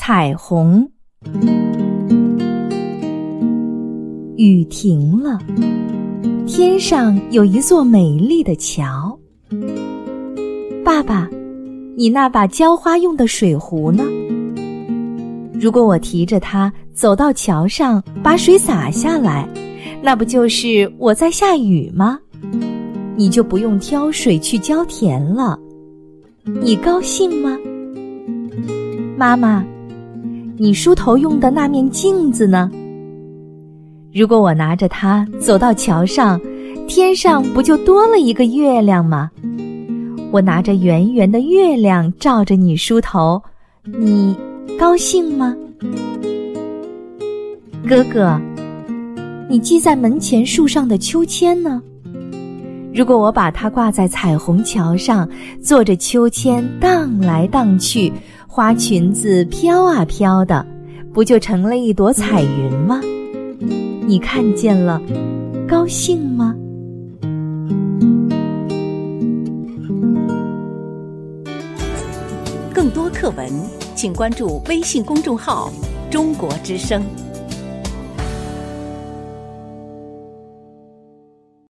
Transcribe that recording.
彩虹。雨停了，天上有一座美丽的桥。爸爸，你那把浇花用的水壶呢？如果我提着它走到桥上，把水洒下来，那不就是我在下雨吗？你就不用挑水去浇田了。你高兴吗？妈妈，你梳头用的那面镜子呢？如果我拿着它走到桥上，天上不就多了一个月亮吗？我拿着圆圆的月亮照着你梳头，你高兴吗？哥哥，你系在门前树上的秋千呢？如果我把它挂在彩虹桥上，坐着秋千荡来荡去。花裙子飘啊飘的，不就成了一朵彩云吗？你看见了，高兴吗？更多课文，请关注微信公众号“中国之声”。